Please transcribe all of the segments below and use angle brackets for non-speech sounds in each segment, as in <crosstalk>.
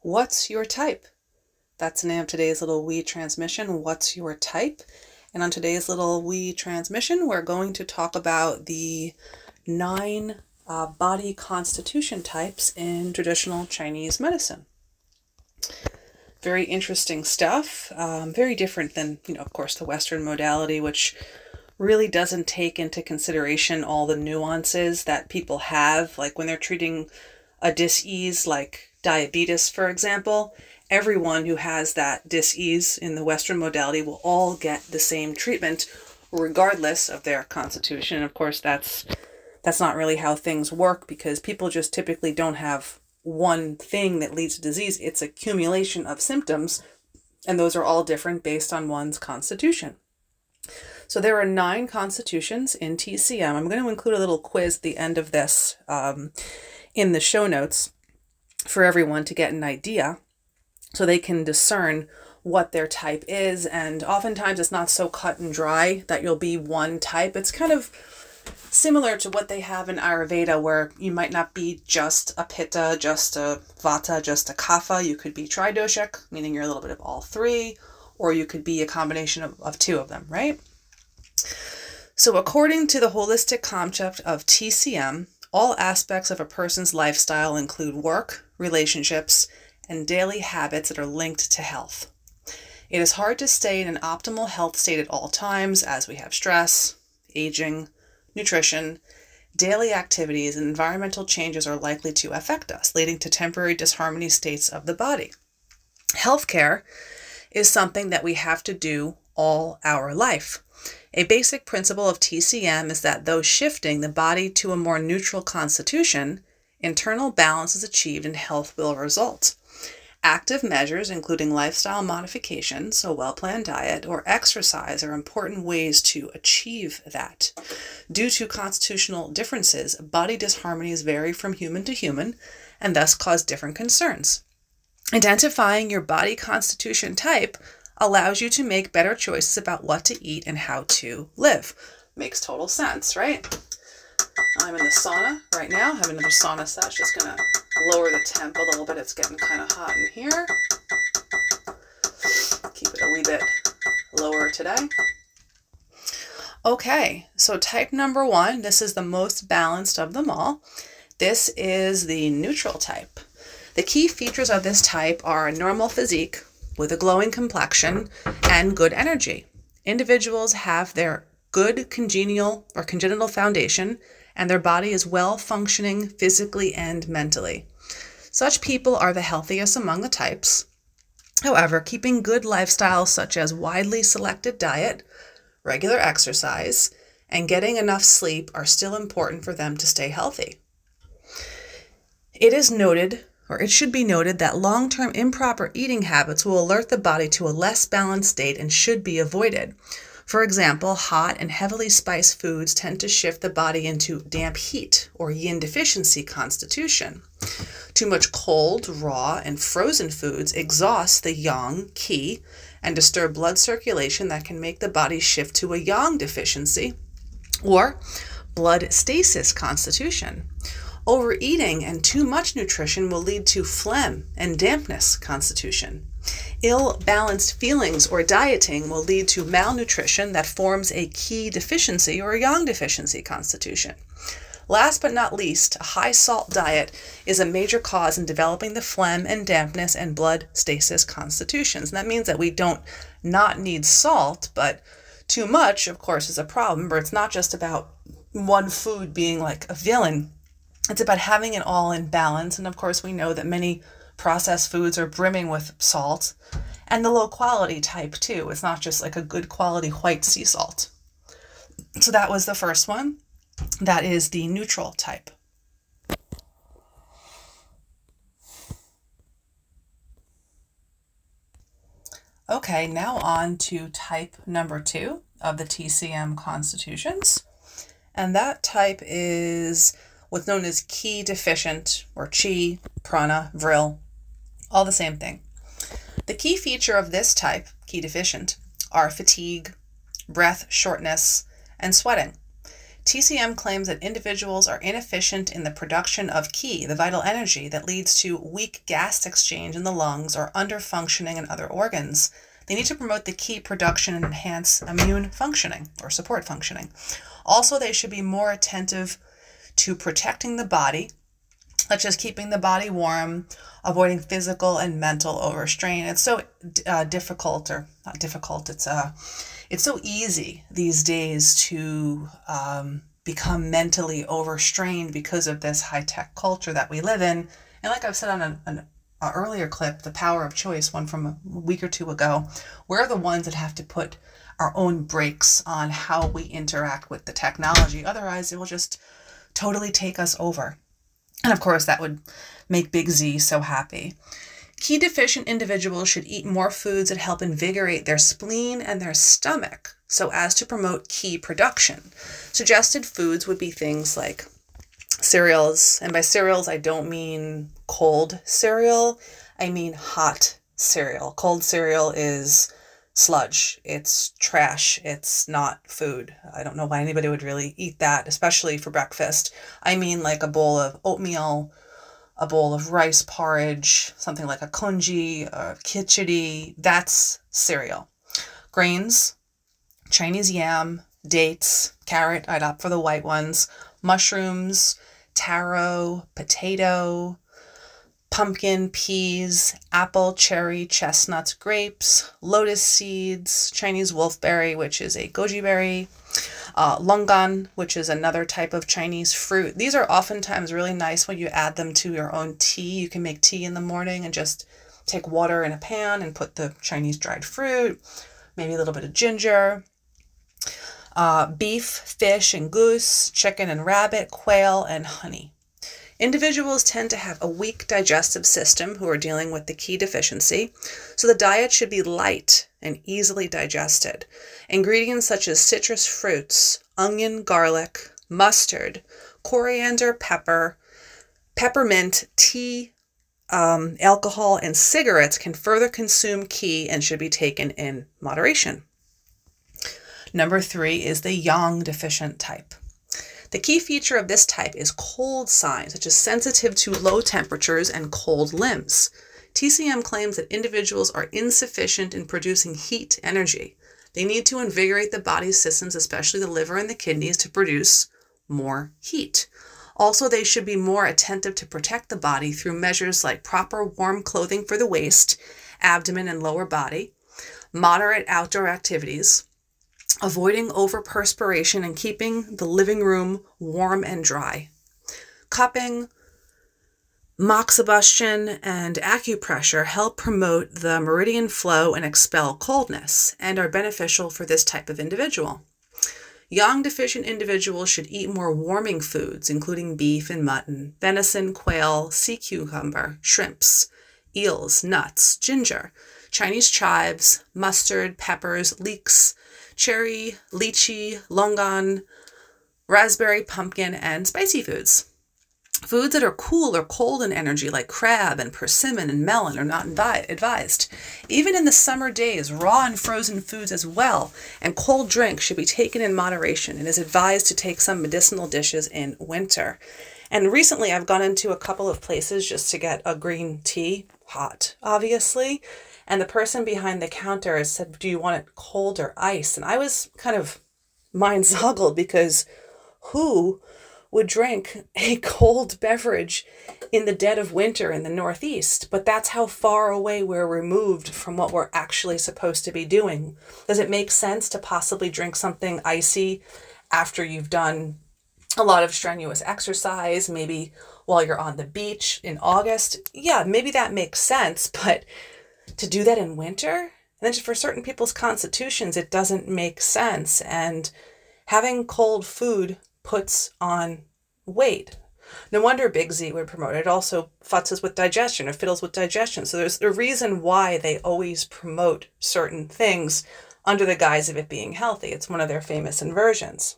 What's your type? That's the name of today's little wee transmission. What's your type? And on today's little wee transmission, we're going to talk about the nine uh, body constitution types in traditional Chinese medicine. Very interesting stuff. Um, very different than, you know, of course, the Western modality, which really doesn't take into consideration all the nuances that people have. Like when they're treating a disease like diabetes, for example, everyone who has that disease in the Western modality will all get the same treatment regardless of their constitution. Of course, that's that's not really how things work because people just typically don't have one thing that leads to disease. It's accumulation of symptoms, and those are all different based on one's constitution. So there are nine constitutions in TCM. I'm going to include a little quiz at the end of this um, in the show notes for everyone to get an idea so they can discern what their type is. And oftentimes it's not so cut and dry that you'll be one type. It's kind of similar to what they have in Ayurveda, where you might not be just a Pitta, just a Vata, just a Kapha. You could be tridoshic, meaning you're a little bit of all three, or you could be a combination of, of two of them, right? So, according to the holistic concept of TCM, all aspects of a person's lifestyle include work, relationships, and daily habits that are linked to health. It is hard to stay in an optimal health state at all times as we have stress, aging, nutrition, daily activities, and environmental changes are likely to affect us, leading to temporary disharmony states of the body. Healthcare is something that we have to do all our life. A basic principle of TCM is that though shifting the body to a more neutral constitution, internal balance is achieved and health will result. Active measures, including lifestyle modification, so well planned diet, or exercise, are important ways to achieve that. Due to constitutional differences, body disharmonies vary from human to human and thus cause different concerns. Identifying your body constitution type allows you to make better choices about what to eat and how to live. Makes total sense, right? I'm in the sauna right now. I have another sauna set. Just gonna lower the temp a little bit. It's getting kind of hot in here. Keep it a wee bit lower today. Okay, so type number one, this is the most balanced of them all. This is the neutral type. The key features of this type are a normal physique with a glowing complexion and good energy. Individuals have their good congenial or congenital foundation and their body is well functioning physically and mentally. Such people are the healthiest among the types. However, keeping good lifestyles such as widely selected diet, regular exercise, and getting enough sleep are still important for them to stay healthy. It is noted, or it should be noted, that long term improper eating habits will alert the body to a less balanced state and should be avoided. For example, hot and heavily spiced foods tend to shift the body into damp heat or yin deficiency constitution. Too much cold, raw, and frozen foods exhaust the yang qi and disturb blood circulation that can make the body shift to a yang deficiency or blood stasis constitution. Overeating and too much nutrition will lead to phlegm and dampness constitution. Ill balanced feelings or dieting will lead to malnutrition that forms a qi deficiency or a yang deficiency constitution. Last but not least, a high salt diet is a major cause in developing the phlegm and dampness and blood stasis constitutions. And that means that we don't not need salt, but too much, of course, is a problem. But it's not just about one food being like a villain. It's about having it all in balance. And of course, we know that many processed foods are brimming with salt and the low quality type too. It's not just like a good quality white sea salt. So that was the first one. That is the neutral type. Okay, now on to type number two of the TCM constitutions. And that type is what's known as qi deficient or chi, prana, vril, all the same thing. The key feature of this type, qi deficient, are fatigue, breath shortness, and sweating. TCM claims that individuals are inefficient in the production of Qi, the vital energy that leads to weak gas exchange in the lungs or underfunctioning in other organs. They need to promote the Qi production and enhance immune functioning or support functioning. Also, they should be more attentive to protecting the body, such as keeping the body warm, avoiding physical and mental overstrain. It's so uh, difficult, or not difficult. It's uh, it's so easy these days to um, become mentally overstrained because of this high tech culture that we live in. And like I've said on an, an earlier clip, the power of choice, one from a week or two ago, we're the ones that have to put our own brakes on how we interact with the technology. Otherwise, it will just totally take us over. And of course, that would make Big Z so happy. Qi deficient individuals should eat more foods that help invigorate their spleen and their stomach so as to promote qi production. Suggested foods would be things like cereals, and by cereals, I don't mean cold cereal, I mean hot cereal. Cold cereal is sludge, it's trash, it's not food. I don't know why anybody would really eat that, especially for breakfast. I mean, like a bowl of oatmeal a bowl of rice porridge, something like a congee or khichdi, that's cereal. Grains, Chinese yam, dates, carrot, I'd opt for the white ones, mushrooms, taro, potato, pumpkin, peas, apple, cherry, chestnuts, grapes, lotus seeds, Chinese wolfberry, which is a goji berry, uh, longan, which is another type of Chinese fruit. These are oftentimes really nice when you add them to your own tea. You can make tea in the morning and just take water in a pan and put the Chinese dried fruit, maybe a little bit of ginger. Uh, beef, fish, and goose, chicken and rabbit, quail, and honey. Individuals tend to have a weak digestive system who are dealing with the Qi deficiency, so the diet should be light and easily digested. Ingredients such as citrus fruits, onion, garlic, mustard, coriander, pepper, peppermint, tea, um, alcohol, and cigarettes can further consume Qi and should be taken in moderation. Number three is the yang deficient type. The key feature of this type is cold signs, such as sensitive to low temperatures and cold limbs. TCM claims that individuals are insufficient in producing heat energy. They need to invigorate the body's systems, especially the liver and the kidneys, to produce more heat. Also, they should be more attentive to protect the body through measures like proper warm clothing for the waist, abdomen, and lower body, moderate outdoor activities, avoiding overperspiration and keeping the living room warm and dry. Cupping, moxibustion, and acupressure help promote the meridian flow and expel coldness and are beneficial for this type of individual. Yang deficient individuals should eat more warming foods, including beef and mutton, venison, quail, sea cucumber, shrimps, eels, nuts, ginger, Chinese chives, mustard, peppers, leeks, cherry, lychee, longan, raspberry, pumpkin, and spicy foods. Foods that are cool or cold in energy, like crab and persimmon and melon, are not advised. Even in the summer days, raw and frozen foods as well, and cold drinks should be taken in moderation. It is advised to take some medicinal dishes in winter. And recently, I've gone into a couple of places just to get a green tea, hot, obviously, and the person behind the counter said, Do you want it cold or ice? And I was kind of mind boggled <laughs> because who would drink a <laughs> cold beverage in the dead of winter in the Northeast? But that's how far away we're removed from what we're actually supposed to be doing. Does it make sense to possibly drink something icy after you've done a lot of strenuous exercise, maybe while you're on the beach in August? Yeah, maybe that makes sense, <laughs> but to do that in winter. And then for certain people's constitutions, it doesn't make sense. And having cold food puts on weight. No wonder Big Z would promote it. It also futzes with digestion or fiddles with digestion. So there's a reason why they always promote certain things under the guise of it being healthy. It's one of their famous inversions.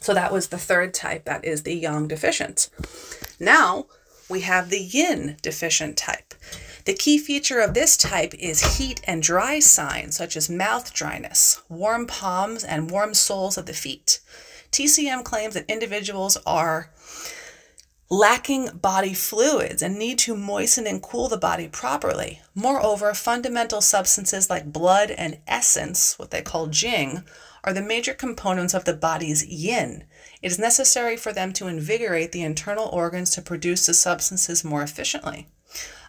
So that was the third type, that is the yang deficient. Now we have the yin deficient type. The key feature of this type is heat and dry signs such as mouth dryness, warm palms, and warm soles of the feet. TCM claims that individuals are lacking body fluids and need to moisten and cool the body properly. Moreover, fundamental substances like blood and essence, what they call jing, are the major components of the body's yin. It is necessary for them to invigorate the internal organs to produce the substances more efficiently.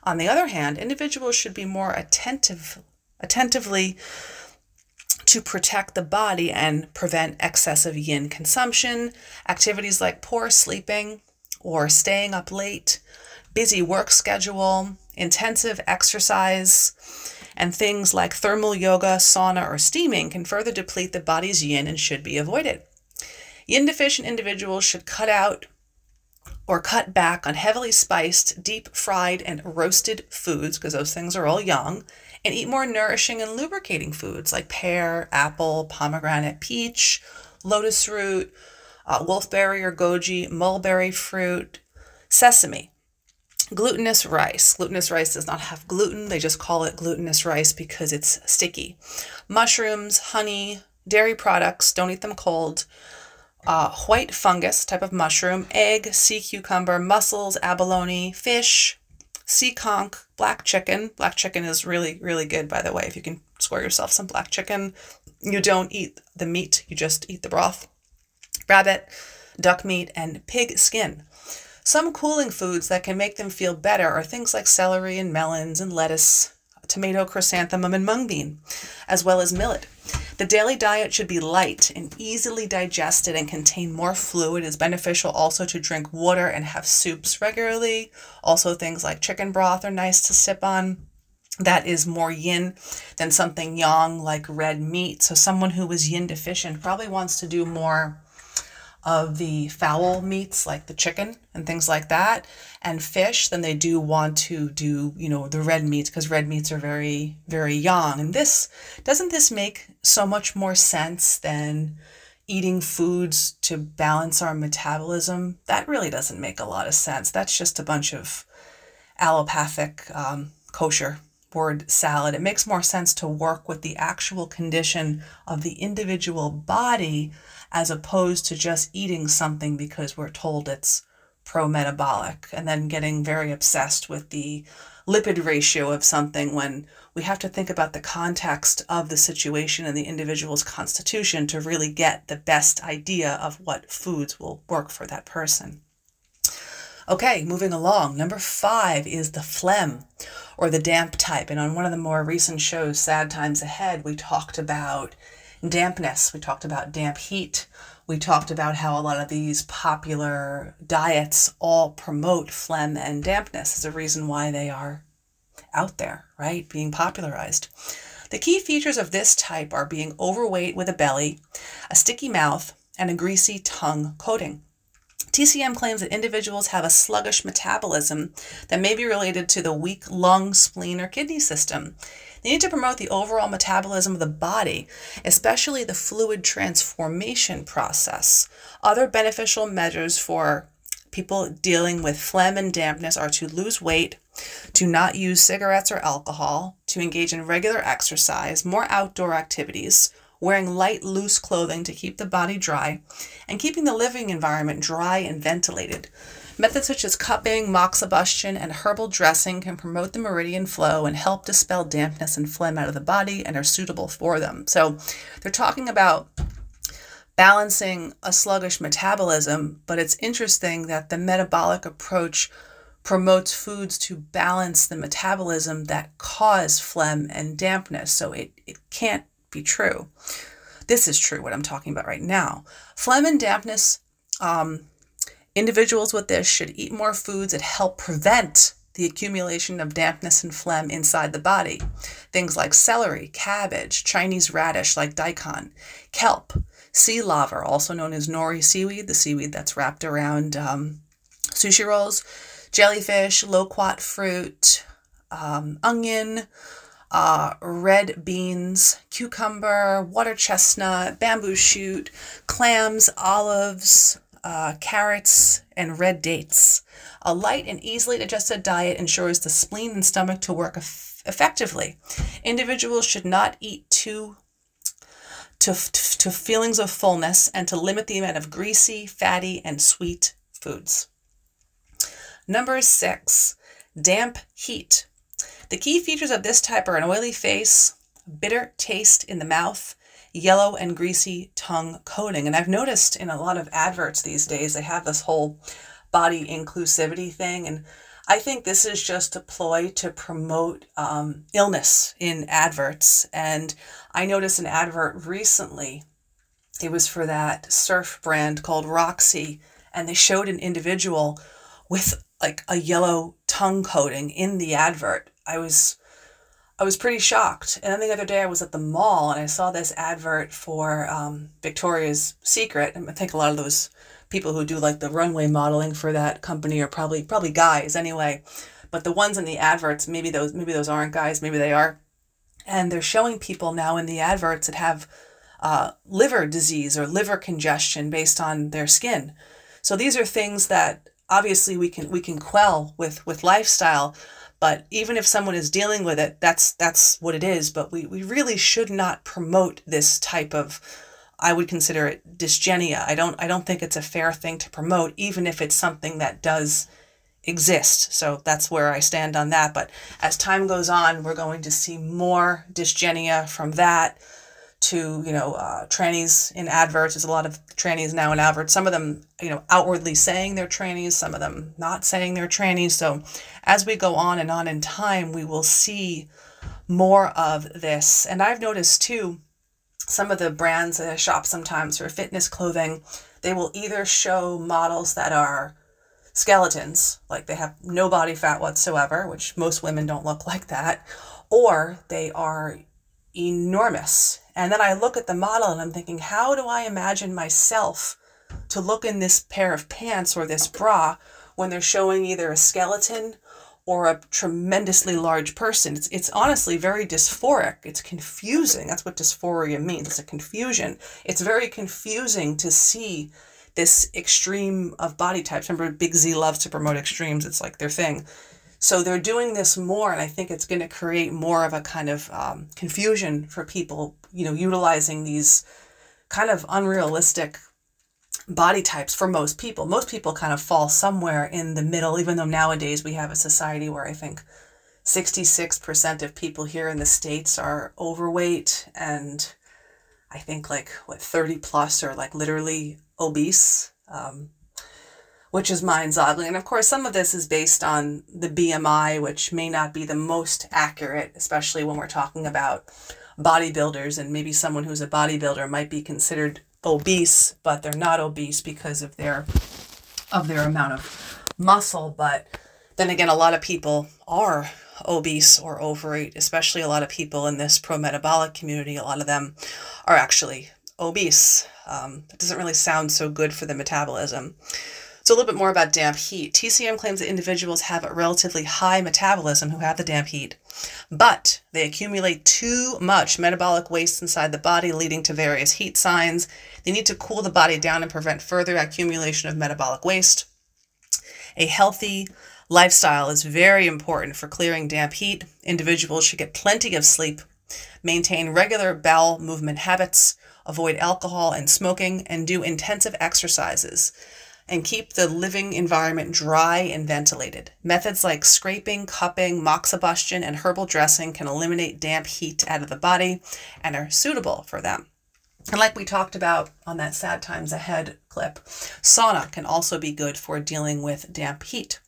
On the other hand, individuals should be more attentive, attentively to protect the body and prevent excessive yin consumption. Activities like poor sleeping or staying up late, busy work schedule, intensive exercise, and things like thermal yoga, sauna, or steaming can further deplete the body's yin and should be avoided. Yin deficient individuals should cut out or cut back on heavily spiced, deep fried, and roasted foods, because those things are all yang, and eat more nourishing and lubricating foods like pear, apple, pomegranate, peach, lotus root, uh, wolfberry or goji, mulberry fruit, sesame. Glutinous rice. Glutinous rice does not have gluten. They just call it glutinous rice because it's sticky. Mushrooms, honey, dairy products, don't eat them cold. Uh, white fungus type of mushroom, egg, sea cucumber, mussels, abalone, fish, sea conch, black chicken. Black chicken is really, really good, by the way. If you can score yourself some black chicken, you don't eat the meat, you just eat the broth. Rabbit, duck meat, and pig skin. Some cooling foods that can make them feel better are things like celery and melons and lettuce, tomato, chrysanthemum, and mung bean, as well as millet. The daily diet should be light and easily digested and contain more fluid. It is beneficial also to drink water and have soups regularly. Also, things like chicken broth are nice to sip on. That is more yin than something yang like red meat. So, someone who is yin deficient probably wants to do more of the fowl meats like the chicken and things like that and fish then they do want to do you know the red meats because red meats are very very yang. And this doesn't this make so much more sense than eating foods to balance our metabolism? That really doesn't make a lot of sense. That's just a bunch of allopathic um, kosher word salad it makes more sense to work with the actual condition of the individual body as opposed to just eating something because we're told it's pro metabolic and then getting very obsessed with the lipid ratio of something when we have to think about the context of the situation and the individual's constitution to really get the best idea of what foods will work for that person. Okay, moving along. Number five is the phlegm or the damp type. And on one of the more recent shows, Sad Times Ahead, we talked about dampness. We talked about damp heat. We talked about how a lot of these popular diets all promote phlegm and dampness as a reason why they are out there, right? Being popularized. The key features of this type are being overweight with a belly, a sticky mouth, and a greasy tongue coating. TCM claims that individuals have a sluggish metabolism that may be related to the weak lung, spleen, or kidney system. They need to promote the overall metabolism of the body, especially the fluid transformation process. Other beneficial measures for people dealing with phlegm and dampness are to lose weight, to not use cigarettes or alcohol, to engage in regular exercise, more outdoor activities, wearing light, loose clothing to keep the body dry, and keeping the living environment dry and ventilated. Methods such as cupping, moxibustion, and herbal dressing can promote the meridian flow and help dispel dampness and phlegm out of the body and are suitable for them. So they're talking about balancing a sluggish metabolism, but it's interesting that the metabolic approach promotes foods to balance the metabolism that cause phlegm and dampness. So it, it can't be true. This is true, what I'm talking about right now. Phlegm and dampness um, Individuals with this should eat more foods that help prevent the accumulation of dampness and phlegm inside the body. Things like celery, cabbage, Chinese radish like daikon, kelp, sea laver, also known as nori seaweed, the seaweed that's wrapped around um, sushi rolls, jellyfish, loquat fruit, um, onion, uh, red beans, cucumber, water chestnut, bamboo shoot, clams, olives, uh, carrots, and red dates. A light and easily digested diet ensures the spleen and stomach to work effectively. Individuals should not eat too to, to feelings of fullness and to limit the amount of greasy, fatty, and sweet foods. Number six, damp heat. The key features of this type are an oily face, bitter taste in the mouth, yellow and greasy tongue coating. And I've noticed in a lot of adverts these days, they have this whole body inclusivity thing. And I think this is just a ploy to promote um, illness in adverts. And I noticed an advert recently. It was for that surf brand called Roxy, and they showed an individual with like a yellow tongue coating in the advert. I was I was pretty shocked. And then the other day I was at the mall and I saw this advert for um, Victoria's Secret. And I think a lot of those people who do like the runway modeling for that company are probably probably guys anyway. But the ones in the adverts, maybe those maybe those aren't guys, maybe they are. And they're showing people now in the adverts that have uh, liver disease or liver congestion based on their skin. So these are things that obviously we can we can quell with with lifestyle but even if someone is dealing with it that's that's what it is but we, we really should not promote this type of I would consider it dysgenia. I don't I don't think it's a fair thing to promote even if it's something that does exist. So that's where I stand on that. But as time goes on, we're going to see more dysgenia from that to, you know, uh, trannies in adverts. There's a lot of trannies now in adverts. Some of them, you know, outwardly saying they're trannies, some of them not saying they're trannies. So as we go on and on in time, we will see more of this. And I've noticed too, some of the brands that I shop sometimes for fitness clothing, they will either show models that are skeletons, like they have no body fat whatsoever, which most women don't look like that, or they are enormous. And then I look at the model and I'm thinking, how do I imagine myself to look in this pair of pants or this bra when they're showing either a skeleton or a tremendously large person. It's, it's honestly very dysphoric. It's confusing. That's what dysphoria means. It's a confusion. It's very confusing to see this extreme of body types. Remember, Big Z loves to promote extremes, it's like their thing. So they're doing this more, and I think it's going to create more of a kind of um, confusion for people, you know, utilizing these kind of unrealistic body types for most people. Most people kind of fall somewhere in the middle, even though nowadays we have a society where I think 66% of people here in the States are overweight, and I think like what 30 plus are like literally obese. Um, which is mind boggling. And of course, some of this is based on the BMI, which may not be the most accurate, especially when we're talking about bodybuilders. And maybe someone who's a bodybuilder might be considered obese, but they're not obese because of their of their amount of muscle. But then again, a lot of people are obese or overweight, especially a lot of people in this pro metabolic community. A lot of them are actually obese. Um, it doesn't really sound so good for the metabolism. So, a little bit more about damp heat. TCM claims that individuals have a relatively high metabolism who have the damp heat, but they accumulate too much metabolic waste inside the body, leading to various heat signs. They need to cool the body down and prevent further accumulation of metabolic waste. A healthy lifestyle is very important for clearing damp heat. Individuals should get plenty of sleep, maintain regular bowel movement habits, avoid alcohol and smoking, and do intensive exercises and keep the living environment dry and ventilated. Methods like scraping, cupping, moxibustion, and herbal dressing can eliminate damp heat out of the body and are suitable for them. And like we talked about on that Sad Times Ahead clip, sauna can also be good for dealing with damp heat.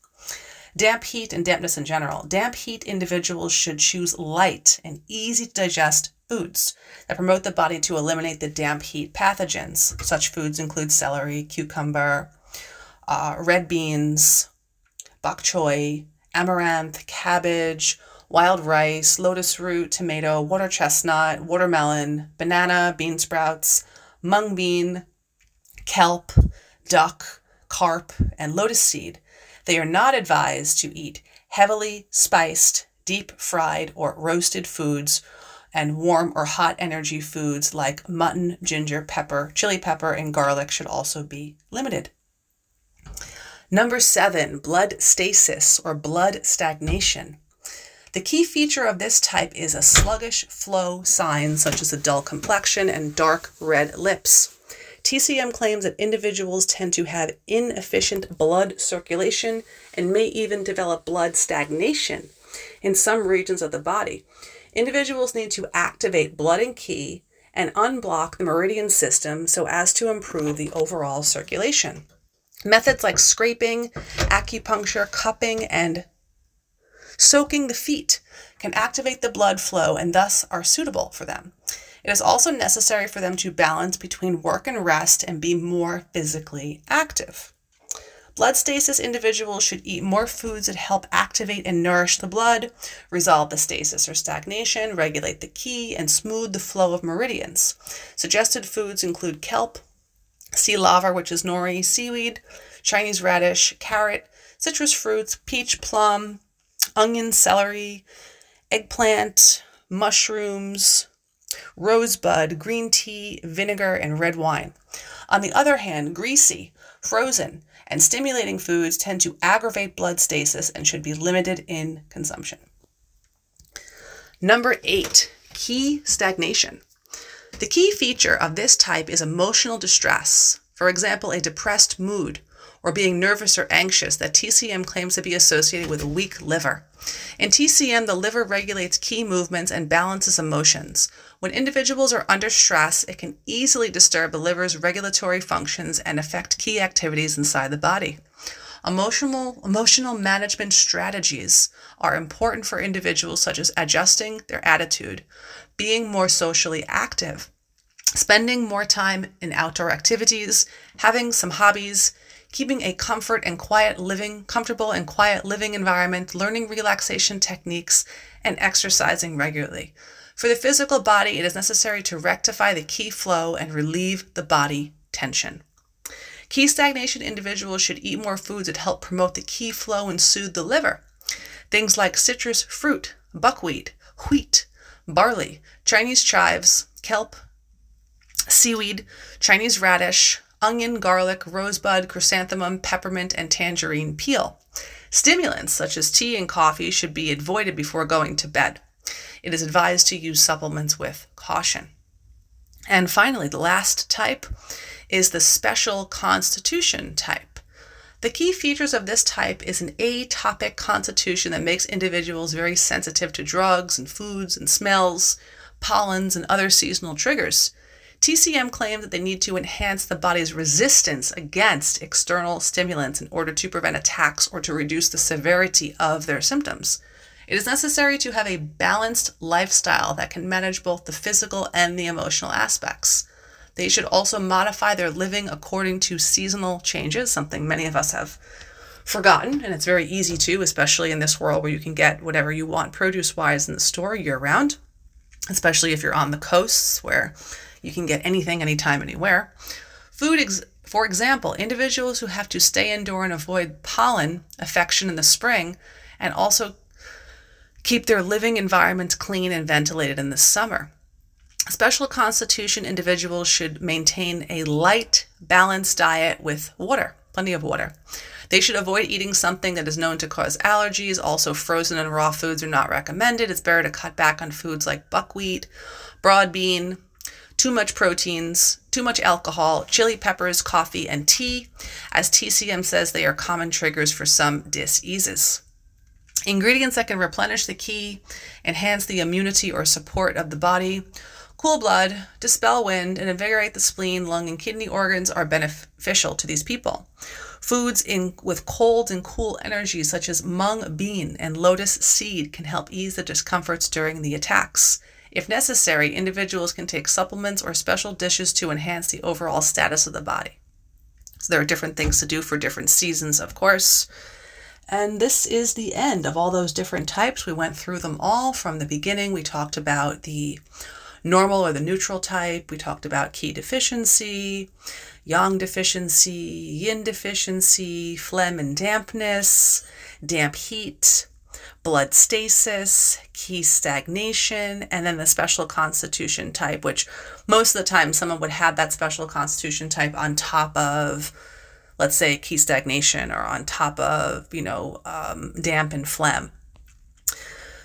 Damp heat and dampness in general. Damp heat individuals should choose light and easy to digest foods that promote the body to eliminate the damp heat pathogens. Such foods include celery, cucumber, uh, red beans, bok choy, amaranth, cabbage, wild rice, lotus root, tomato, water chestnut, watermelon, banana, bean sprouts, mung bean, kelp, duck, carp, and lotus seed. They are not advised to eat heavily spiced, deep fried, or roasted foods and warm or hot energy foods like mutton, ginger, pepper, chili pepper, and garlic should also be limited. Number seven, blood stasis or blood stagnation. The key feature of this type is a sluggish flow sign, such as a dull complexion and dark red lips. TCM claims that individuals tend to have inefficient blood circulation and may even develop blood stagnation in some regions of the body. Individuals need to activate blood and qi and unblock the meridian system so as to improve the overall circulation. Methods like scraping, acupuncture, cupping, and soaking the feet can activate the blood flow and thus are suitable for them. It is also necessary for them to balance between work and rest and be more physically active. Blood stasis individuals should eat more foods that help activate and nourish the blood, resolve the stasis or stagnation, regulate the qi, and smooth the flow of meridians. Suggested foods include kelp, sea laver, which is nori, seaweed, Chinese radish, carrot, citrus fruits, peach, plum, onion, celery, eggplant, mushrooms, rosebud, green tea, vinegar, and red wine. On the other hand, greasy, frozen, and stimulating foods tend to aggravate blood stasis and should be limited in consumption. Number eight, qi stagnation. The key feature of this type is emotional distress, for example, a depressed mood or being nervous or anxious that TCM claims to be associated with a weak liver. In TCM, the liver regulates qi movements and balances emotions. When individuals are under stress, it can easily disturb the liver's regulatory functions and affect qi activities inside the body. Emotional, emotional management strategies are important for individuals such as adjusting their attitude, being more socially active, spending more time in outdoor activities, having some hobbies, keeping a comfort and quiet living, comfortable and quiet living environment, learning relaxation techniques, and exercising regularly. For the physical body, it is necessary to rectify the qi flow and relieve the body tension. Qi stagnation individuals should eat more foods that help promote the qi flow and soothe the liver. Things like citrus fruit, buckwheat, wheat, barley, Chinese chives, kelp, seaweed, Chinese radish, onion, garlic, rosebud, chrysanthemum, peppermint, and tangerine peel. Stimulants such as tea and coffee should be avoided before going to bed. It is advised to use supplements with caution. And finally, the last type is the special constitution type. The key features of this type is an atopic constitution that makes individuals very sensitive to drugs and foods and smells, pollens, and other seasonal triggers. TCM claims that they need to enhance the body's resistance against external stimulants in order to prevent attacks or to reduce the severity of their symptoms. It is necessary to have a balanced lifestyle that can manage both the physical and the emotional aspects. They should also modify their living according to seasonal changes, something many of us have forgotten, and it's very easy to, especially in this world where you can get whatever you want produce wise in the store year round, especially if you're on the coasts where you can get anything, anytime, anywhere. Food, ex- for example, individuals who have to stay indoor and avoid pollen affection in the spring and also keep their living environments clean and ventilated in the summer. Special constitution individuals should maintain a light, balanced diet with water, plenty of water. They should avoid eating something that is known to cause allergies. Also, frozen and raw foods are not recommended. It's better to cut back on foods like buckwheat, broad bean, too much proteins, too much alcohol, chili peppers, coffee, and tea. As TCM says, they are common triggers for some diseases. Ingredients that can replenish the qi, enhance the immunity or support of the body, cool blood, dispel wind, and invigorate the spleen, lung, and kidney organs are beneficial to these people. Foods in, with cold and cool energy, such as mung bean and lotus seed, can help ease the discomforts during the attacks. If necessary, individuals can take supplements or special dishes to enhance the overall status of the body. So there are different things to do for different seasons, of course. And this is the end of all those different types. We went through them all from the beginning. We talked about the normal or the neutral type. We talked about qi deficiency, yang deficiency, yin deficiency, phlegm and dampness, damp heat, blood stasis, qi stagnation, and then the special constitution type, which most of the time someone would have that special constitution type on top of, let's say, qi stagnation or on top of, you know, um, damp and phlegm.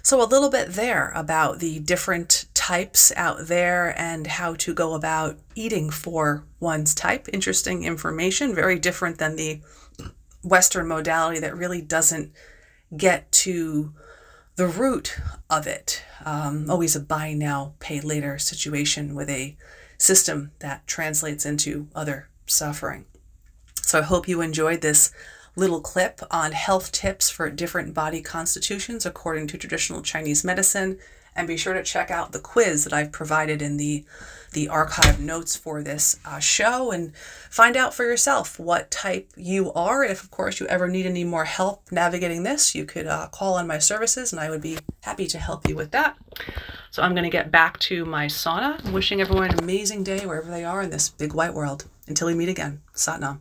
So, a little bit there about the different types out there and how to go about eating for one's type. Interesting information, very different than the Western modality that really doesn't get to the root of it. Um, always a buy now, pay later situation with a system that translates into other suffering. So, I hope you enjoyed this little clip on health tips for different body constitutions according to traditional Chinese medicine. And be sure to check out the quiz that I've provided in the, the archive notes for this uh, show and find out for yourself what type you are. If, of course, you ever need any more help navigating this, you could uh, call on my services and I would be happy to help you with that. So I'm going to get back to my sauna. I'm wishing everyone an amazing day wherever they are in this big white world. Until we meet again, Satnam.